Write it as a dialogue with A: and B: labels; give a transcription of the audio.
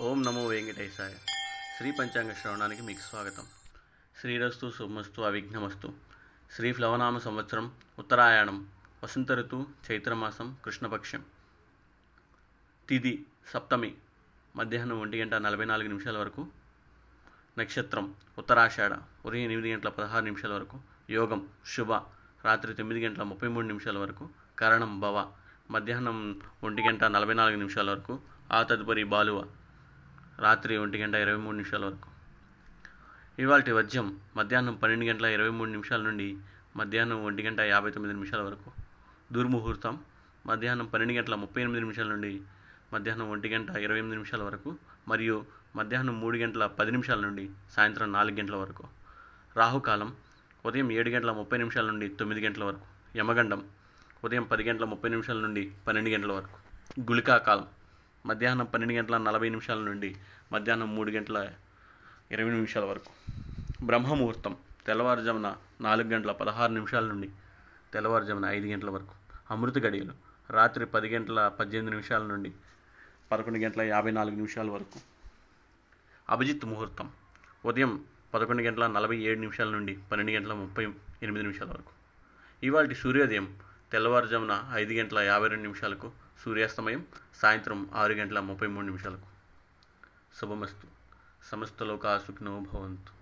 A: ఓం నమో వెంకటేశాయ. శ్రీ పంచాంగ శ్రవణానికి మీకు స్వాగతం. శ్రీరస్తు శుభమస్తు అవిఘ్నమస్తు. శ్రీ ప్లవనామ సంవత్సరం ఉత్తరాయణం వసంత ఋతు చైత్రమాసం కృష్ణపక్షం. తిది సప్తమి మధ్యాహ్నం ఒంటి గంట నలభై నాలుగు నిమిషాల వరకు. నక్షత్రం ఉత్తరాషాఢ ఉదయం ఎనిమిది గంటల పదహారు నిమిషాల వరకు. యోగం శుభ రాత్రి తొమ్మిది గంటల ముప్పై మూడు నిమిషాల వరకు. కరణం భవ మధ్యాహ్నం ఒంటి గంట నలభై నాలుగు నిమిషాల వరకు. ఆ తదుపరి బాలువ రాత్రి ఒంటి గంట ఇరవై మూడు నిమిషాల వరకు. ఇవాళ వద్యం మధ్యాహ్నం పన్నెండు గంటల ఇరవై మూడు నిమిషాల నుండి మధ్యాహ్నం ఒంటి గంట యాభై తొమ్మిది నిమిషాల వరకు. దుర్ముహూర్తం మధ్యాహ్నం పన్నెండు గంటల ముప్పై ఎనిమిది నిమిషాల నుండి మధ్యాహ్నం ఒంటి గంట ఇరవై ఎనిమిది నిమిషాల వరకు మరియు మధ్యాహ్నం మూడు గంటల పది నిమిషాల నుండి సాయంత్రం నాలుగు గంటల వరకు. రాహుకాలం ఉదయం ఏడు గంటల ముప్పై నిమిషాల నుండి తొమ్మిది గంటల వరకు. యమగండం ఉదయం పది గంటల ముప్పై నిమిషాల నుండి పన్నెండు గంటల వరకు. గుళికాకాలం మధ్యాహ్నం పన్నెండు గంటల నలభై నిమిషాల నుండి మధ్యాహ్నం మూడు గంటల ఇరవై నిమిషాల వరకు. బ్రహ్మముహూర్తం తెల్లవారుజామున నాలుగు గంటల పదహారు నిమిషాల నుండి తెల్లవారుజామున ఐదు గంటల వరకు. అమృత గడియలు రాత్రి పది గంటల పద్దెనిమిది నిమిషాల నుండి పదకొండు గంటల యాభై నాలుగు నిమిషాల వరకు. అభిజిత్ ముహూర్తం ఉదయం పదకొండు గంటల నలభై ఏడు నిమిషాల నుండి పన్నెండు గంటల ముప్పై ఎనిమిది నిమిషాల వరకు. ఇవాళ సూర్యోదయం తెల్లవారుజామున ఐదు గంటల యాభై రెండు నిమిషాలకు సూర్యాస్తమయం సాయంత్రం ఆరు గంటల ముప్పై మూడు నిమిషాలకు. శుభమస్తు. సమస్త లోకా సుఖినో భవంతు.